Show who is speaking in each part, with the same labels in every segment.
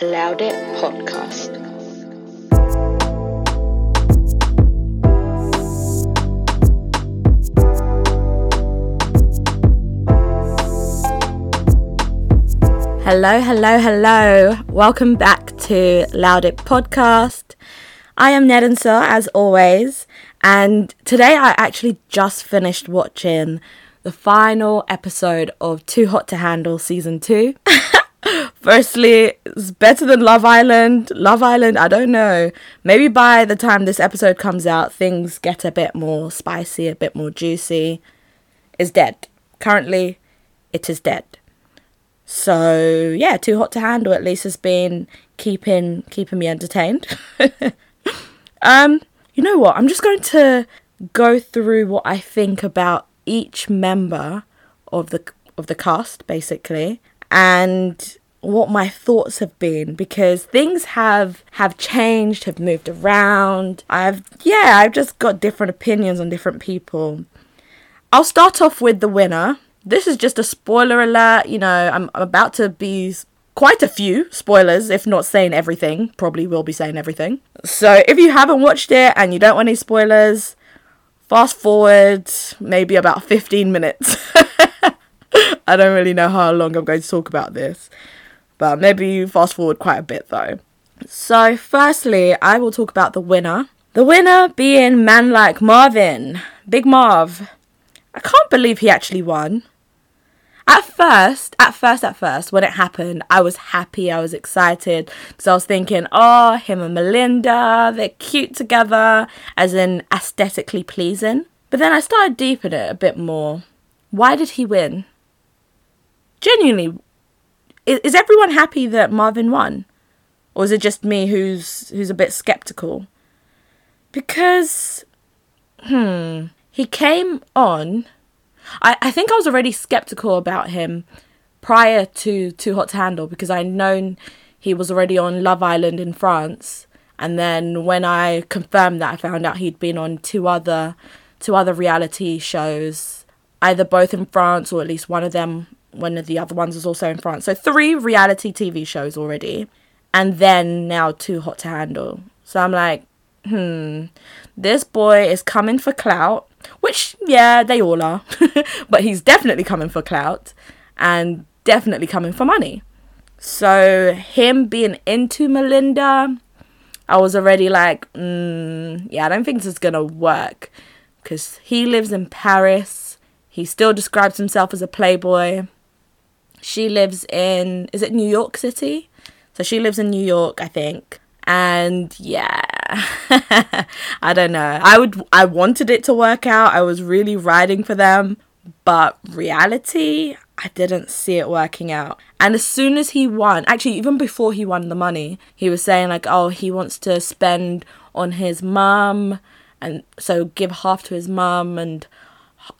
Speaker 1: Loud It Podcast.
Speaker 2: Hello, hello, hello. Welcome back to Loud It Podcast. I am Nedinsa as always, and today I actually just finished watching the final episode of Too Hot to Handle season 2. Firstly, it's better than Love Island. Love Island, I don't know. Maybe by the time this episode comes out, things get a bit more spicy, a bit more juicy. Is dead. Currently, it is dead. So yeah, too hot to handle. At least has been keeping keeping me entertained. um, you know what? I'm just going to go through what I think about each member of the of the cast, basically, and what my thoughts have been because things have have changed, have moved around. I've yeah, I've just got different opinions on different people. I'll start off with the winner this is just a spoiler alert. You know, I'm, I'm about to be quite a few spoilers, if not saying everything. Probably will be saying everything. So if you haven't watched it and you don't want any spoilers, fast forward maybe about 15 minutes. I don't really know how long I'm going to talk about this, but maybe fast forward quite a bit though. So, firstly, I will talk about the winner. The winner being man like Marvin, Big Marv. I can't believe he actually won. At first, at first, at first, when it happened, I was happy, I was excited because I was thinking, oh, him and Melinda, they're cute together, as in aesthetically pleasing. But then I started deeping it a bit more. Why did he win? Genuinely, is, is everyone happy that Marvin won? Or is it just me who's who's a bit skeptical? Because, hmm, he came on I, I think I was already skeptical about him prior to Too Hot to Handle because I'd known he was already on Love Island in France. And then when I confirmed that, I found out he'd been on two other two other reality shows, either both in France or at least one of them. One of the other ones was also in France. So three reality TV shows already, and then now Too Hot to Handle. So I'm like, hmm, this boy is coming for clout which, yeah, they all are. but he's definitely coming for clout and definitely coming for money. So, him being into Melinda, I was already like, mm, yeah, I don't think this is to work. Because he lives in Paris. He still describes himself as a playboy. She lives in, is it New York City? So she lives in New York, I think. And yeah, I don't know. I would I wanted it to work out. I was really riding for them, but reality, I didn't see it working out. And as soon as he won, actually even before he won the money, he was saying like, "Oh, he wants to spend on his mum and so give half to his mum and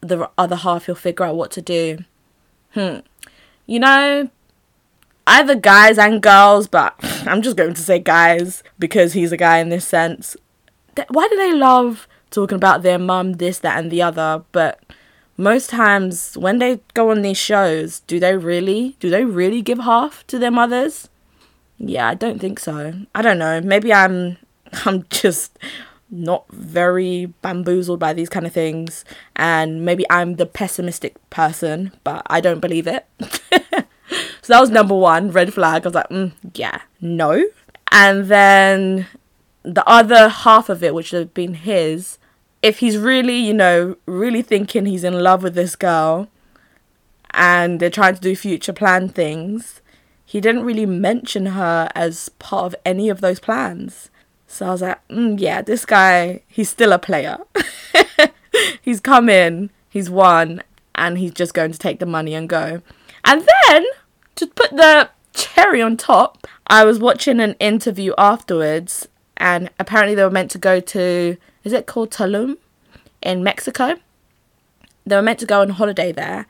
Speaker 2: the other half he'll figure out what to do." Hmm. You know, either guys and girls, but I'm just going to say guys because he's a guy in this sense. Why do they love talking about their mum, this, that, and the other? But most times when they go on these shows, do they really, do they really give half to their mothers? Yeah, I don't think so. I don't know. Maybe I'm, I'm just not very bamboozled by these kind of things, and maybe I'm the pessimistic person, but I don't believe it. So that was number one, red flag. I was like, mm, yeah, no. And then the other half of it, which would have been his, if he's really, you know, really thinking he's in love with this girl and they're trying to do future plan things, he didn't really mention her as part of any of those plans. So I was like, mm, yeah, this guy, he's still a player. he's come in, he's won, and he's just going to take the money and go. And then to put the cherry on top, I was watching an interview afterwards, and apparently they were meant to go to is it called Tulum in Mexico? They were meant to go on holiday there,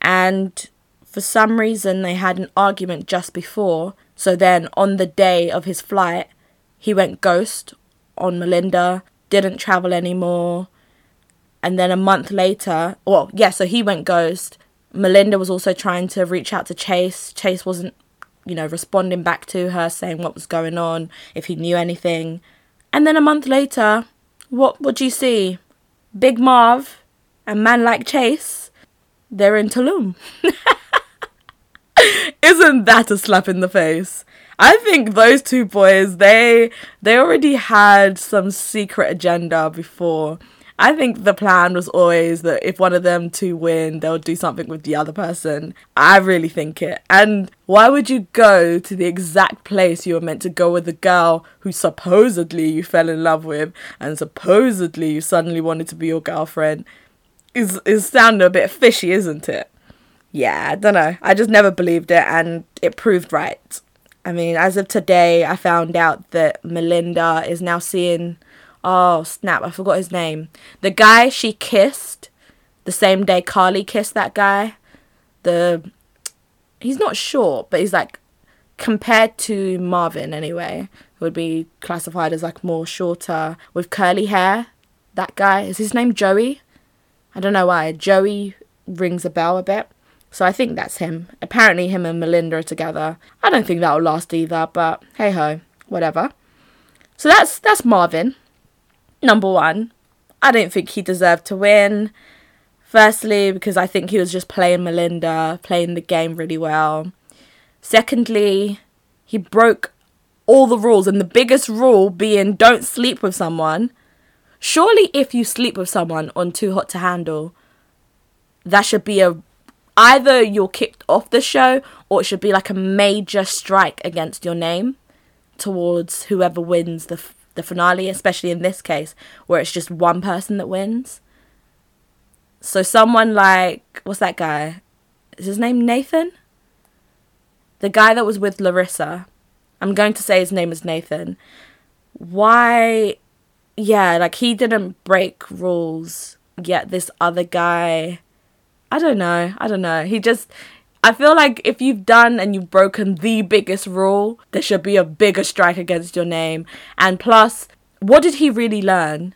Speaker 2: and for some reason they had an argument just before. So then on the day of his flight, he went ghost on Melinda, didn't travel anymore. And then a month later, well, yeah, so he went ghost. Melinda was also trying to reach out to Chase. Chase wasn't you know, responding back to her, saying what was going on, if he knew anything. And then a month later, what would you see? Big Marv and man like Chase, they're in Tulum. Isn't that a slap in the face? I think those two boys, they they already had some secret agenda before. I think the plan was always that if one of them two win, they'll do something with the other person. I really think it. And why would you go to the exact place you were meant to go with the girl who supposedly you fell in love with and supposedly you suddenly wanted to be your girlfriend? Is is sounding a bit fishy, isn't it? Yeah, I don't know. I just never believed it and it proved right. I mean, as of today, I found out that Melinda is now seeing. Oh, snap, I forgot his name. The guy she kissed the same day Carly kissed that guy. The. He's not short, but he's like. Compared to Marvin, anyway, would be classified as like more shorter with curly hair. That guy. Is his name Joey? I don't know why. Joey rings a bell a bit. So I think that's him. Apparently, him and Melinda are together. I don't think that'll last either, but hey ho, whatever. So that's that's Marvin. Number one, I don't think he deserved to win. Firstly, because I think he was just playing Melinda, playing the game really well. Secondly, he broke all the rules, and the biggest rule being don't sleep with someone. Surely, if you sleep with someone on Too Hot to Handle, that should be a either you're kicked off the show or it should be like a major strike against your name towards whoever wins the f- the finale especially in this case where it's just one person that wins. So someone like what's that guy? Is his name Nathan? The guy that was with Larissa. I'm going to say his name is Nathan. Why yeah like he didn't break rules yet this other guy I don't know. I don't know. He just I feel like if you've done and you've broken the biggest rule, there should be a bigger strike against your name. And plus, what did he really learn?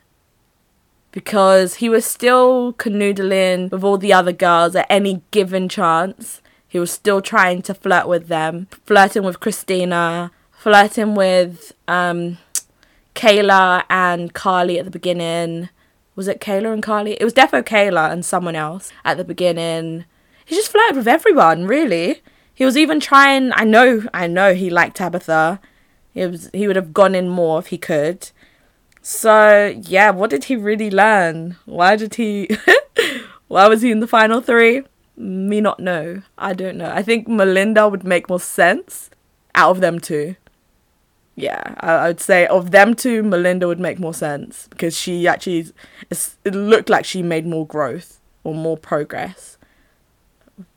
Speaker 2: Because he was still canoodling with all the other girls at any given chance. He was still trying to flirt with them, flirting with Christina, flirting with um, Kayla and Carly at the beginning was it Kayla and Carly? It was defo Kayla and someone else at the beginning. He just flirted with everyone, really. He was even trying. I know, I know he liked Tabitha. He was. He would have gone in more if he could. So yeah, what did he really learn? Why did he? why was he in the final three? Me not know. I don't know. I think Melinda would make more sense out of them two yeah, I, would say of them two, Melinda would make more sense because she actually, it looked like she made more growth or more progress.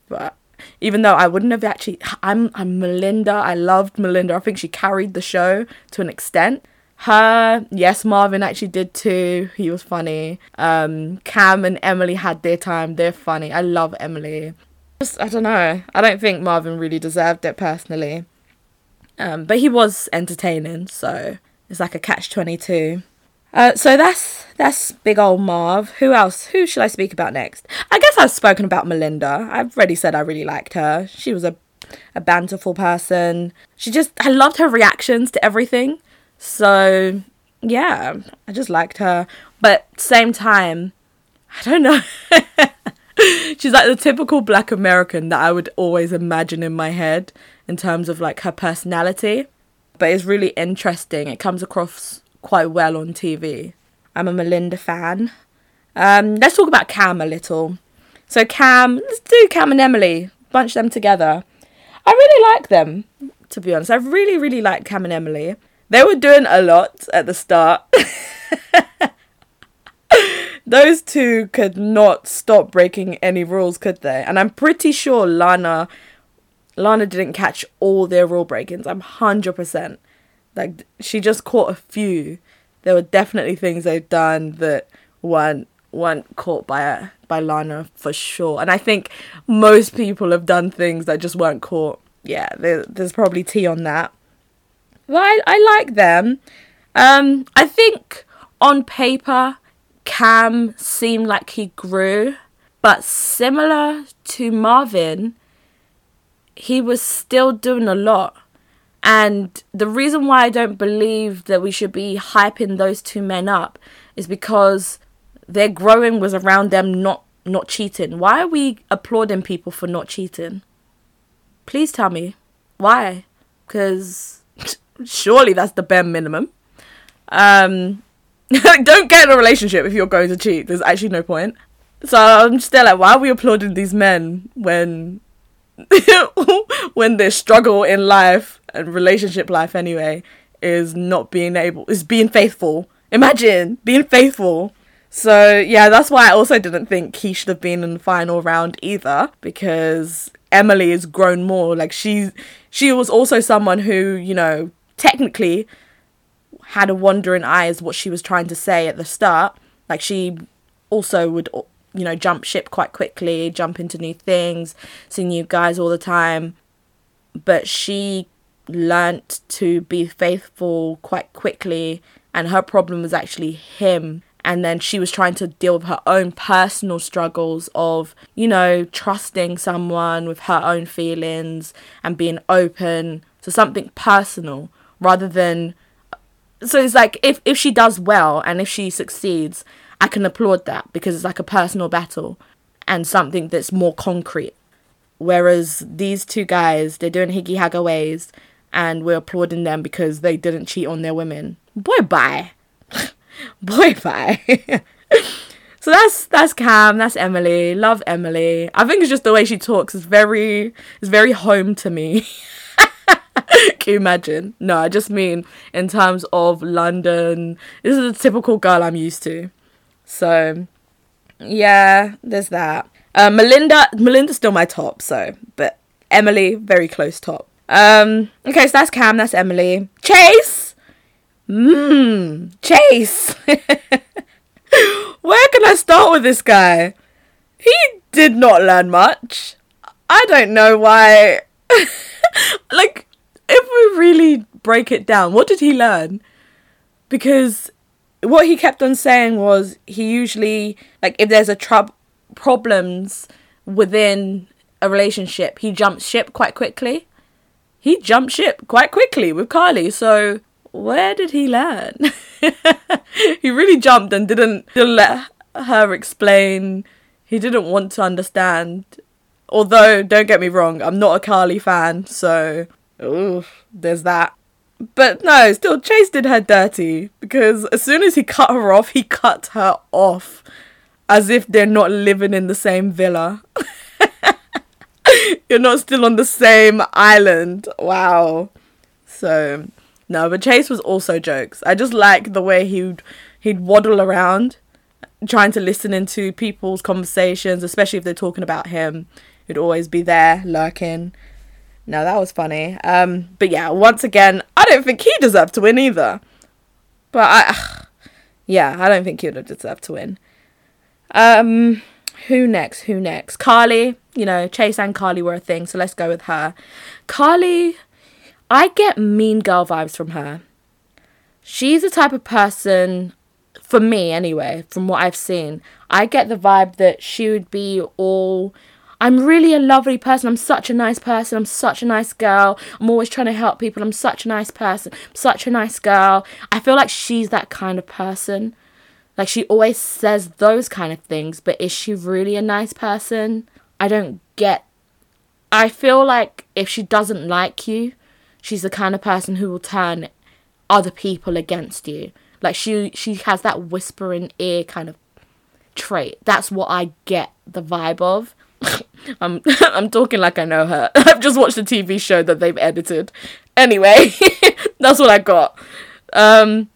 Speaker 2: But even though I wouldn't have actually, I'm, I'm Melinda. I loved Melinda. I think she carried the show to an extent. Her, yes, Marvin actually did too. He was funny. Um, Cam and Emily had their time. They're funny. I love Emily. Just, I don't know. I don't think Marvin really deserved it personally. Um, but he was entertaining, so it's like a catch twenty two. Uh, so that's that's big old Marv. Who else? Who should I speak about next? I guess I've spoken about Melinda. I've already said I really liked her. She was a a banterful person. She just I loved her reactions to everything. So yeah, I just liked her. But same time, I don't know. She's like the typical black American that I would always imagine in my head in terms of like her personality. But it's really interesting. It comes across quite well on TV. I'm a Melinda fan. Um, let's talk about Cam a little. So Cam, let's do Cam and Emily. Bunch them together. I really like them, to be honest. I really, really like Cam and Emily. They were doing a lot at the start. Those two could not stop breaking any rules, could they? And I'm pretty sure Lana Lana didn't catch all their rule breakings. I'm 100%. Like, she just caught a few. There were definitely things they've done that weren't weren't caught by by Lana for sure. And I think most people have done things that just weren't caught. Yeah, there, there's probably tea on that. But I, I like them. Um, I think on paper, Cam seemed like he grew, but similar to Marvin, he was still doing a lot. And the reason why I don't believe that we should be hyping those two men up is because their growing was around them not not cheating. Why are we applauding people for not cheating? Please tell me. Why? Because surely that's the bare minimum. Um don't get in a relationship if you're going to cheat. There's actually no point. So I'm still like, why are we applauding these men when when their struggle in life and relationship life anyway is not being able is being faithful. Imagine being faithful. So yeah, that's why I also didn't think he should have been in the final round either because Emily has grown more. Like she she was also someone who, you know, technically had a wandering eye as what she was trying to say at the start. Like she also would you know, jump ship quite quickly, jump into new things, see new guys all the time. But she learnt to be faithful quite quickly, and her problem was actually him. And then she was trying to deal with her own personal struggles of, you know, trusting someone with her own feelings and being open to something personal rather than. So it's like if, if she does well and if she succeeds, I can applaud that because it's like a personal battle and something that's more concrete. Whereas these two guys, they're doing higgy hagger ways and we're applauding them because they didn't cheat on their women. Boy, bye. Boy, bye. so that's that's Cam, that's Emily. Love Emily. I think it's just the way she talks is very it's very home to me. Can you imagine? No, I just mean in terms of London. This is a typical girl I'm used to. So yeah, there's that. Uh, Melinda, Melinda's still my top, so but Emily very close top. Um, okay, so that's Cam, that's Emily. Chase, mmm, Chase. Where can I start with this guy? He did not learn much. I don't know why. like, if we really break it down, what did he learn? Because what he kept on saying was he usually like if there's a trouble problems within a relationship, he jumps ship quite quickly. He jumped ship quite quickly with Carly. So where did he learn? he really jumped and didn't, didn't let her explain. He didn't want to understand. Although, don't get me wrong, I'm not a Carly fan, so ooh, there's that. But no, still, Chase did her dirty because as soon as he cut her off, he cut her off as if they're not living in the same villa. You're not still on the same island. Wow. So, no, but Chase was also jokes. I just like the way he'd he'd waddle around trying to listen into people's conversations, especially if they're talking about him. He'd always be there lurking no, that was funny. Um, but yeah, once again, I don't think he deserved to win either. But I, yeah, I don't think he would have deserved to win. Um, who next? Who next? Carly. You know, Chase and Carly were a thing, so let's go with her. Carly, I get mean girl vibes from her. She's the type of person, for me anyway, from what I've seen, I get the vibe that she would be all I'm really a lovely person. I'm such a nice person. I'm such a nice girl. I'm always trying to help people. I'm such a nice person. I'm such a nice girl. I feel like she's that kind of person. Like she always says those kind of things, but is she really a nice person? I don't get. I feel like if she doesn't like you, she's the kind of person who will turn other people against you. Like she she has that whispering ear kind of trait. That's what I get the vibe of. I'm I'm talking like I know her. I've just watched a TV show that they've edited. Anyway, that's what I got. Um,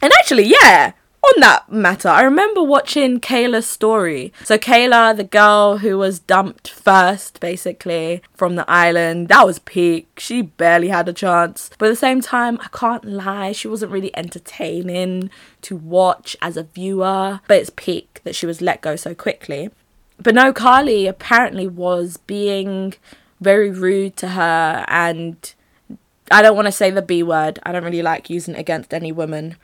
Speaker 2: and actually, yeah, on that matter, I remember watching Kayla's story. So Kayla, the girl who was dumped first, basically from the island, that was peak. She barely had a chance, but at the same time, I can't lie, she wasn't really entertaining to watch as a viewer. But it's peak that she was let go so quickly but no, Carly apparently was being very rude to her, and I don't want to say the B word. I don't really like using it against any woman.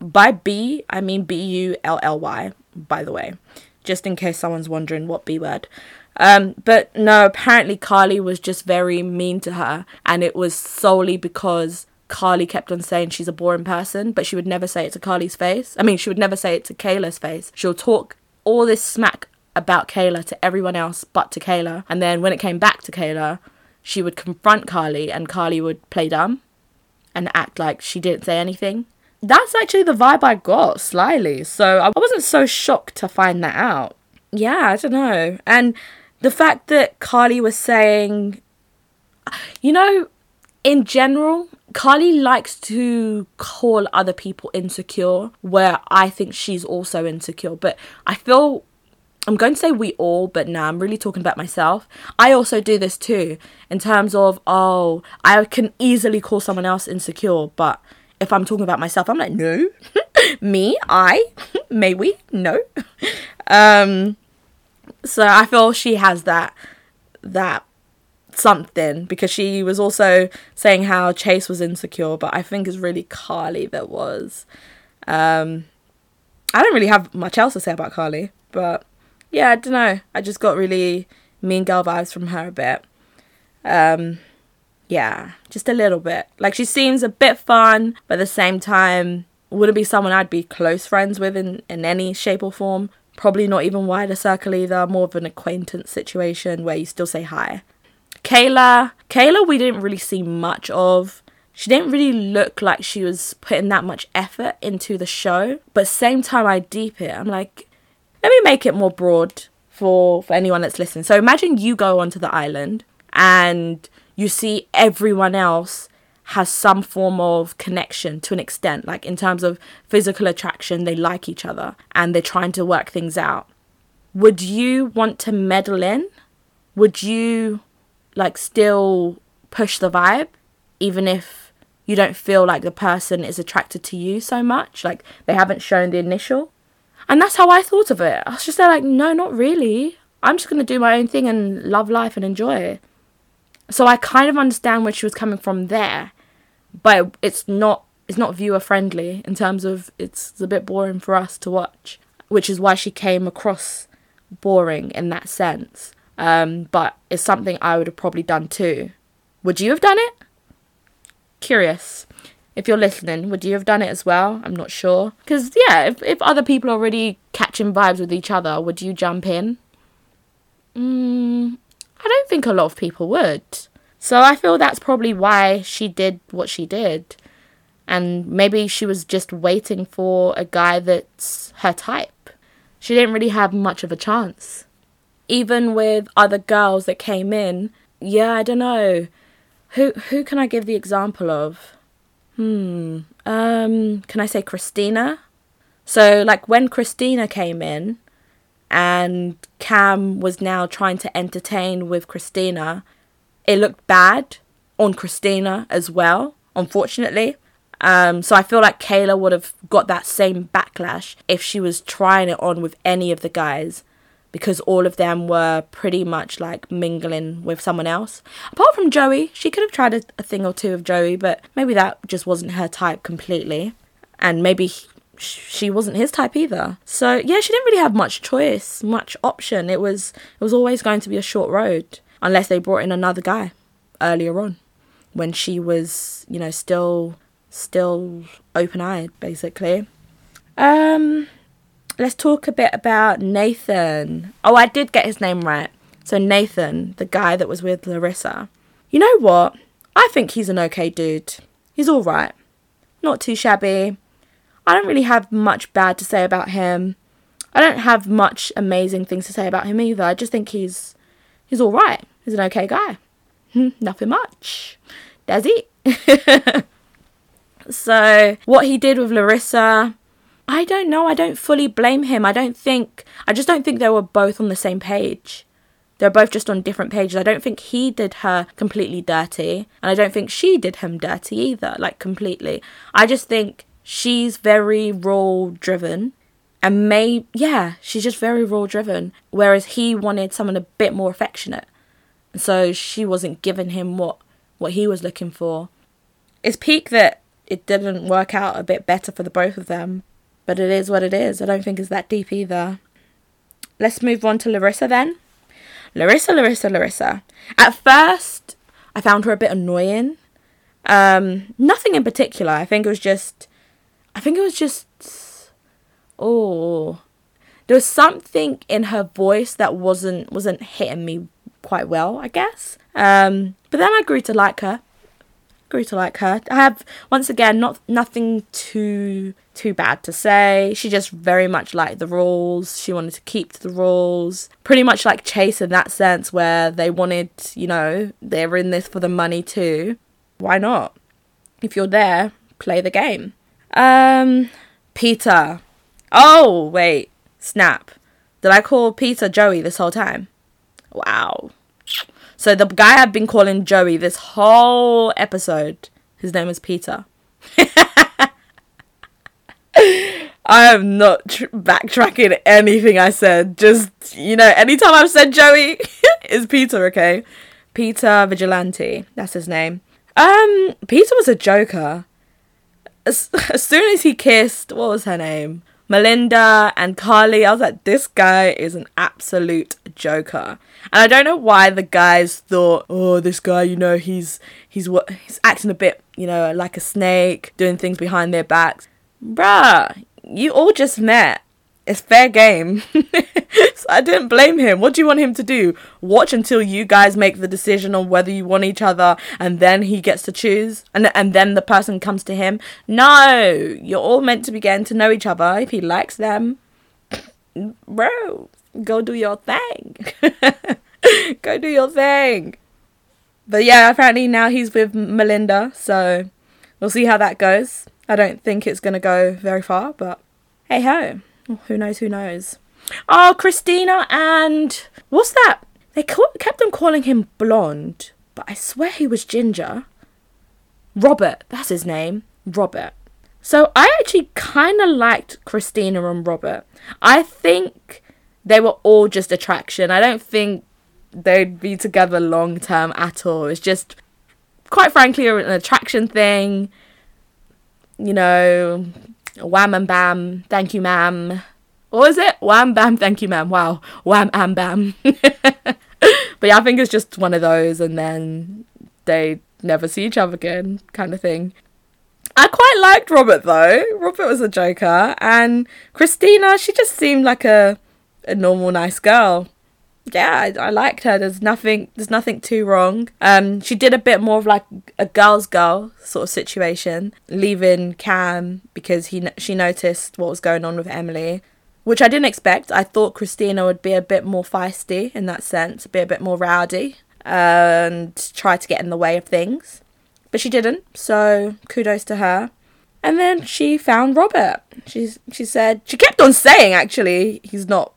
Speaker 2: By B, I mean B U L L Y, by the way, just in case someone's wondering what B word. Um, but no, apparently Carly was just very mean to her, and it was solely because Carly kept on saying she's a boring person, but she would never say it to Carly's face. I mean, she would never say it to Kayla's face. She'll talk all this smack about Kayla to everyone else but to Kayla, and then when it came back to Kayla, she would confront Carly, and Carly would play dumb and act like she didn't say anything. That's actually the vibe I got slyly, so I wasn't so shocked to find that out. Yeah, I don't know. And the fact that Carly was saying, you know, in general, Carly likes to call other people insecure, where I think she's also insecure. But I feel I'm going to say we all, but nah, I'm really talking about myself. I also do this too, in terms of, oh, I can easily call someone else insecure, but if I'm talking about myself, I'm like, no, me, I, may we, no. um, so I feel she has that, that something because she was also saying how Chase was insecure, but I think it's really Carly that was. Um, I don't really have much else to say about Carly, but yeah, I don't know. I just got really mean girl vibes from her a bit. Um, yeah, just a little bit. Like she seems a bit fun, but at the same time, wouldn't be someone I'd be close friends with in, in any shape or form. Probably not even wider circle either, more of an acquaintance situation where you still say hi. Kayla, Kayla, we didn't really see much of. She didn't really look like she was putting that much effort into the show, but same time I deep it, I'm like, let me make it more broad for, for anyone that's listening. So imagine you go onto the island and you see everyone else has some form of connection to an extent, like in terms of physical attraction, they like each other and they're trying to work things out. Would you want to meddle in? Would you like still push the vibe, even if you don't feel like the person is attracted to you so much? Like they haven't shown the initial? And that's how I thought of it. I was just there like, no, not really. I'm just going to do my own thing and love life and enjoy it. So I kind of understand where she was coming from there, but it's not it's not viewer friendly in terms of it's, a bit boring for us to watch, which is why she came across boring in that sense. Um, but it's something I would have probably done too. Would you have done it? Curious if you're listening, would you have done it as well? I'm not sure. Because, yeah, if, if other people are already catching vibes with each other, would you jump in? Mm, I don't think a lot of people would. So I feel that's probably why she did what she did. And maybe she was just waiting for a guy that's her type. She didn't really have much of a chance. Even with other girls that came in, yeah, I don't know. Who who can I give the example of? Hmm. Um, can I say Christina? So, like, when Christina came in and Cam was now trying to entertain with Christina, it looked bad on Christina as well, unfortunately. Um, so I feel like Kayla would have got that same backlash if she was trying it on with any of the guys because all of them were pretty much like mingling with someone else. Apart from Joey, she could have tried a, a thing or two of Joey, but maybe that just wasn't her type completely. And maybe he, she wasn't his type either. So yeah, she didn't really have much choice, much option. It was it was always going to be a short road unless they brought in another guy earlier on when she was, you know, still still open-eyed basically. Um let's talk a bit about Nathan. Oh, I did get his name right. So, Nathan, the guy that was with Larissa. You know what? I think he's an okay dude. He's alright. Not too shabby. I don't really have much bad to say about him. I don't have much amazing things to say about him either. I just think he's he's alright. He's an okay guy. Hmm, nothing much. That's it. so, what he did with Larissa, I don't know. I don't fully blame him. I don't think. I just don't think they were both on the same page. They're both just on different pages. I don't think he did her completely dirty, and I don't think she did him dirty either, like completely. I just think she's very role driven, and may yeah, she's just very role driven. Whereas he wanted someone a bit more affectionate, so she wasn't giving him what what he was looking for. It's peak that it didn't work out a bit better for the both of them, but it is what it is. I don't think it's that deep either. Let's move on to Larissa then. Larissa, Larissa, Larissa. At first, I found her a bit annoying. Um, nothing in particular. I think it was just, I think it was just, oh, there was something in her voice that wasn't wasn't hitting me quite well. I guess. Um, but then I grew to like her. Grew to like her. I have once again not nothing too too bad to say. She just very much liked the rules. She wanted to keep to the rules. Pretty much like Chase in that sense, where they wanted, you know, they were in this for the money too. Why not? If you're there, play the game. Um, Peter. Oh, wait. Snap. Did I call Peter Joey this whole time? Wow. So the guy I've been calling Joey this whole episode, his name is Peter. I am not tr- backtracking anything I said. Just, you know, anytime I've said Joey, is Peter, okay? Peter Vigilante. That's his name. Um, Peter was a joker. As, as soon as he kissed, what was her name? Melinda and Carly, I was like, this guy is an absolute joker. And I don't know why the guys thought, oh, this guy, you know, he's he's what he's acting a bit, you know, like a snake, doing things behind their backs. Bruh, you all just met. It's fair game. so I didn't blame him. What do you want him to do? Watch until you guys make the decision on whether you want each other and then he gets to choose and and then the person comes to him? No, you're all meant to be getting to know each other. If he likes them, bro, go do your thing. go do your thing. But yeah, apparently now he's with Melinda, so we'll see how that goes. I don't think it's going to go very far, but hey ho. Oh, who knows? Who knows? Oh, Christina and what's that? They kept on calling him blonde, but I swear he was ginger. Robert, that's his name. Robert. So I actually kind of liked Christina and Robert. I think they were all just attraction. I don't think they'd be together long term at all. It's just, quite frankly, an attraction thing. You know, wham and bam, thank you, ma'am. What was it? Wham bam, thank you, ma'am. Wow, wham and bam. but yeah, I think it's just one of those, and then they never see each other again, kind of thing. I quite liked Robert though. Robert was a joker, and Christina, she just seemed like a a normal, nice girl. Yeah, I, I liked her. There's nothing, there's nothing too wrong. Um, she did a bit more of like a girl's girl sort of situation, leaving Cam because he she noticed what was going on with Emily, which I didn't expect. I thought Christina would be a bit more feisty in that sense, be a bit more rowdy, and try to get in the way of things, but she didn't. So kudos to her. And then she found Robert. She she said she kept on saying actually he's not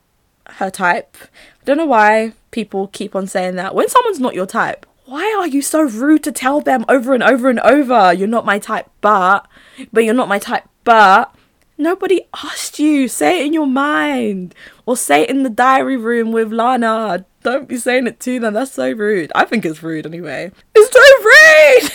Speaker 2: her type. I don't know why people keep on saying that. When someone's not your type, why are you so rude to tell them over and over and over, you're not my type, but, but you're not my type, but nobody asked you. Say it in your mind or say it in the diary room with Lana. Don't be saying it to them. That's so rude. I think it's rude anyway. It's so rude.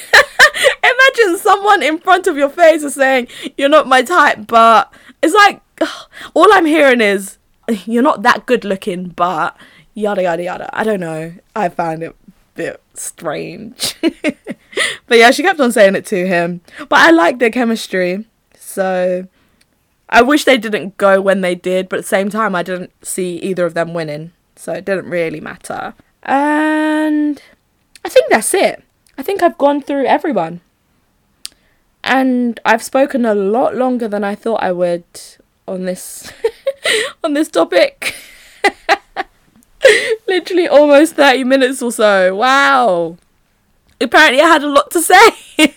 Speaker 2: Imagine someone in front of your face is saying, You're not my type, but it's like, ugh, all I'm hearing is, you're not that good looking, but yada yada yada. I don't know. I found it a bit strange. but yeah, she kept on saying it to him. But I like their chemistry. So I wish they didn't go when they did, but at the same time I didn't see either of them winning. So it didn't really matter. And I think that's it. I think I've gone through everyone. And I've spoken a lot longer than I thought I would on this on this topic. Literally almost 30 minutes or so. Wow. Apparently, I had a lot to say.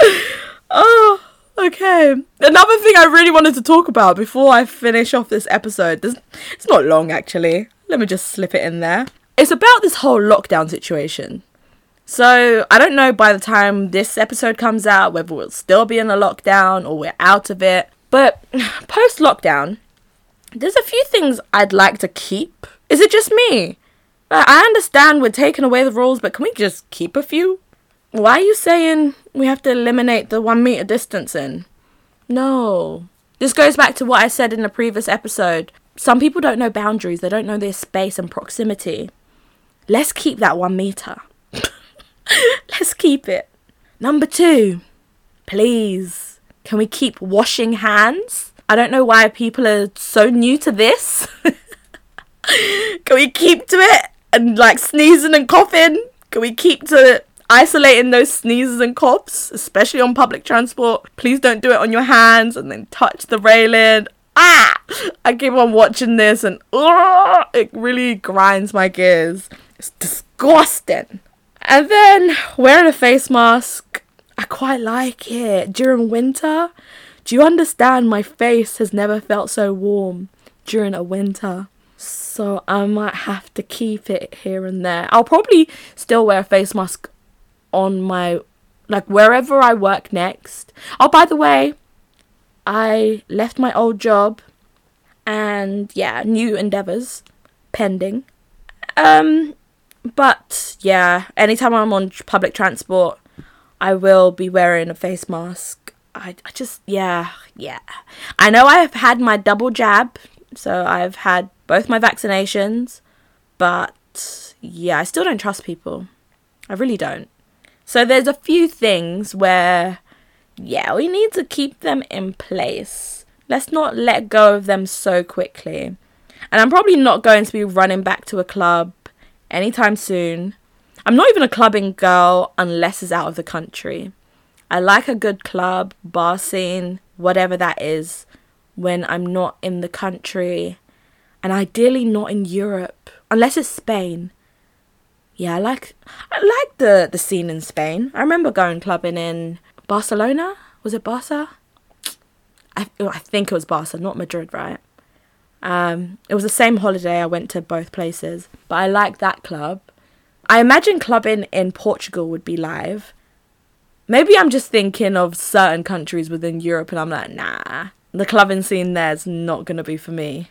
Speaker 2: oh, okay. Another thing I really wanted to talk about before I finish off this episode. it's not long, actually. Let me just slip it in there. It's about this whole lockdown situation. So, I don't know by the time this episode comes out whether we'll still be in a lockdown or we're out of it. But post lockdown, there's a few things I'd like to keep. Is it just me? I understand we're taking away the rules, but can we just keep a few? Why are you saying we have to eliminate the one meter distancing? No. This goes back to what I said in the previous episode. some people don't know boundaries, they don't know their space and proximity. Let's keep that one meter. Let's keep it. Number two, please, can we keep washing hands? I don't know why people are so new to this. can we keep to it and like sneezing and coughing? Can we keep to isolating those sneezes and coughs, especially on public transport? Please don't do it on your hands and then touch the railing. Ah! I keep on watching this and uh, it really grinds my gears. It's disgusting. And then wearing a face mask, I quite like it during winter. Do you understand? My face has never felt so warm during a winter. So I might have to keep it here and there. I'll probably still wear a face mask on my, like, wherever I work next. Oh, by the way, I left my old job and yeah, new endeavors pending. Um, but yeah, anytime I'm on public transport, I will be wearing a face mask. I, I just, yeah, yeah. I know I have had my double jab, so I've had both my vaccinations, but yeah, I still don't trust people. I really don't. So there's a few things where, yeah, we need to keep them in place. Let's not let go of them so quickly. And I'm probably not going to be running back to a club anytime soon. I'm not even a clubbing girl unless it's out of the country. I like a good club, bar scene, whatever that is, when I'm not in the country and ideally not in Europe, unless it's Spain. Yeah, I like I like the the scene in Spain. I remember going clubbing in Barcelona. Was it Barca? I I think it was Barca, not Madrid, right? Um, it was the same holiday. I went to both places, but I like that club. I imagine clubbing in Portugal would be live. Maybe I'm just thinking of certain countries within Europe, and I'm like, nah, the clubbing scene there's not gonna be for me.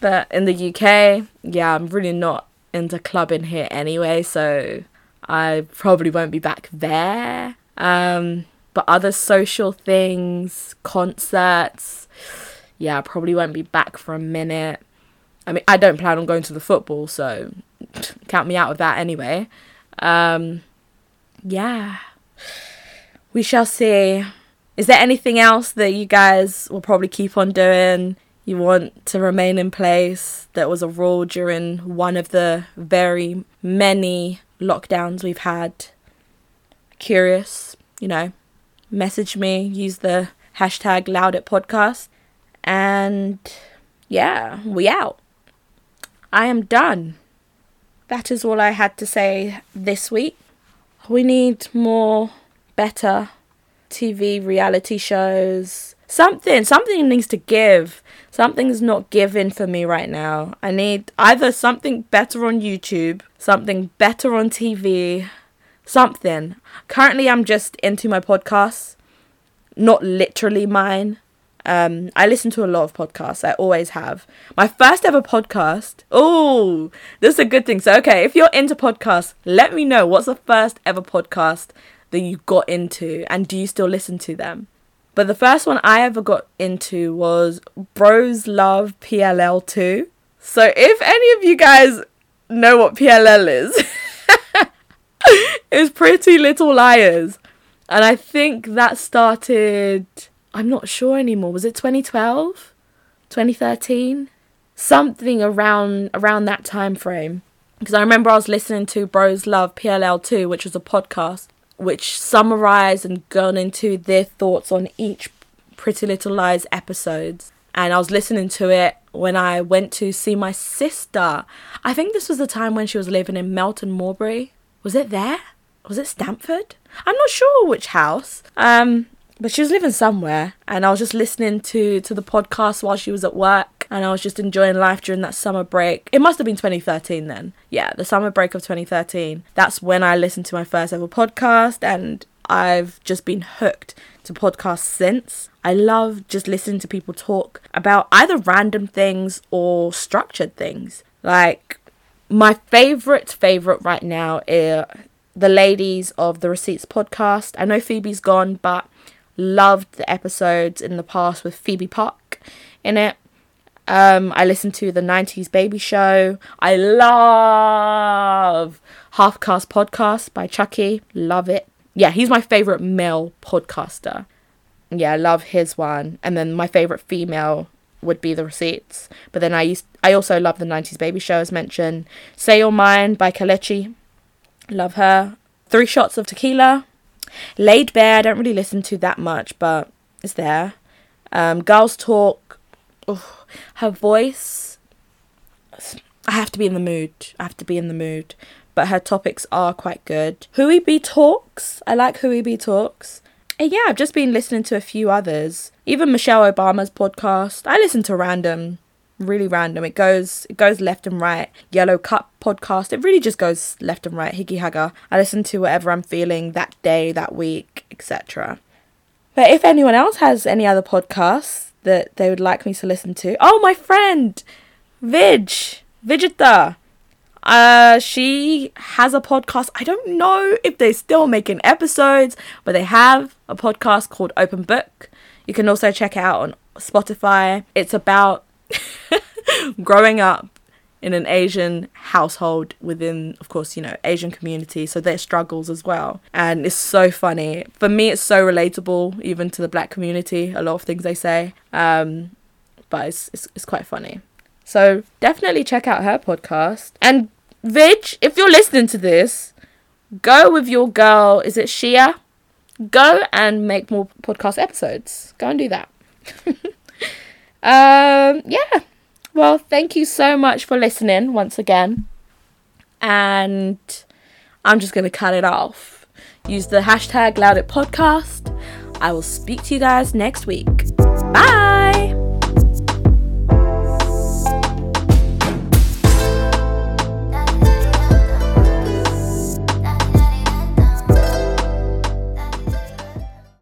Speaker 2: But in the UK, yeah, I'm really not into clubbing here anyway, so I probably won't be back there. Um, but other social things, concerts, yeah, I probably won't be back for a minute. I mean, I don't plan on going to the football, so count me out of that anyway. Um, yeah, we shall see. Is there anything else that you guys will probably keep on doing? You want to remain in place? That was a rule during one of the very many lockdowns we've had. Curious, you know, message me, use the hashtag loud it podcast and yeah, we out. I am done. That is all I had to say this week. We need more, better TV reality shows. Something, something needs to give. Something's not giving for me right now. I need either something better on YouTube, something better on TV, something. Currently, I'm just into my podcasts, not literally mine. Um, I listen to a lot of podcasts. I always have. My first ever podcast. Oh, this is a good thing. So, okay, if you're into podcasts, let me know what's the first ever podcast that you got into, and do you still listen to them? But the first one I ever got into was Bros Love PLL 2. So, if any of you guys know what PLL is, it's Pretty Little Liars. And I think that started I'm not sure anymore. Was it 2012? 2013? Something around around that time frame. Because I remember I was listening to Bros Love PLL2, which was a podcast which summarized and gone into their thoughts on each Pretty Little Liars episodes. And I was listening to it when I went to see my sister. I think this was the time when she was living in Melton Mowbray. Was it there? Was it Stamford? I'm not sure which house. Um, but she was living somewhere and i was just listening to to the podcast while she was at work and i was just enjoying life during that summer break. It must have been 2013 then. Yeah the summer break of 2013 that's when i listened to my first ever podcast and i've just been hooked to podcasts since. I love just listening to people talk about either random things or structured things. Like my favorite favorite right now is the ladies of the receipts podcast. I know phoebe's gone but loved the episodes in the past with Phoebe Park in it. Um, I listened to the 90s Baby Show. I love Half Cast Podcast by Chucky. Love it. Yeah, he's my favorite male podcaster. Yeah, I love his one. And then my favorite female would be the receipts. But then I used I also love the 90s Baby Show as mentioned. Say Your Mind by Kelechi. Love her. Three Shots of Tequila. Laid Bare, I don't really listen to that much, but it's there. Um, Girls Talk. Her voice. I have to be in the mood. I have to be in the mood. But her topics are quite good. Hui B Talks. I like Hui B Talks. And yeah, I've just been listening to a few others. Even Michelle Obama's podcast. I listen to random, really random. It goes it goes left and right. Yellow Cup podcast. It really just goes left and right. Higgy Hagger. I listen to whatever I'm feeling that day, that week, etc. But if anyone else has any other podcasts that they would like me to listen to, oh my friend, Vig, Vegeta. Uh, she has a podcast. I don't know if they're still making episodes, but they have a podcast called Open Book. You can also check it out on Spotify. It's about growing up in an Asian household within, of course, you know, Asian community, so their struggles as well. And it's so funny. For me, it's so relatable, even to the black community, a lot of things they say. Um, but it's, it's, it's quite funny. So definitely check out her podcast. And Vig, if you're listening to this, go with your girl, is it Shia? Go and make more podcast episodes. Go and do that. um, yeah. Well, thank you so much for listening once again. And I'm just going to cut it off. Use the hashtag Loud It Podcast. I will speak to you guys next week. Bye.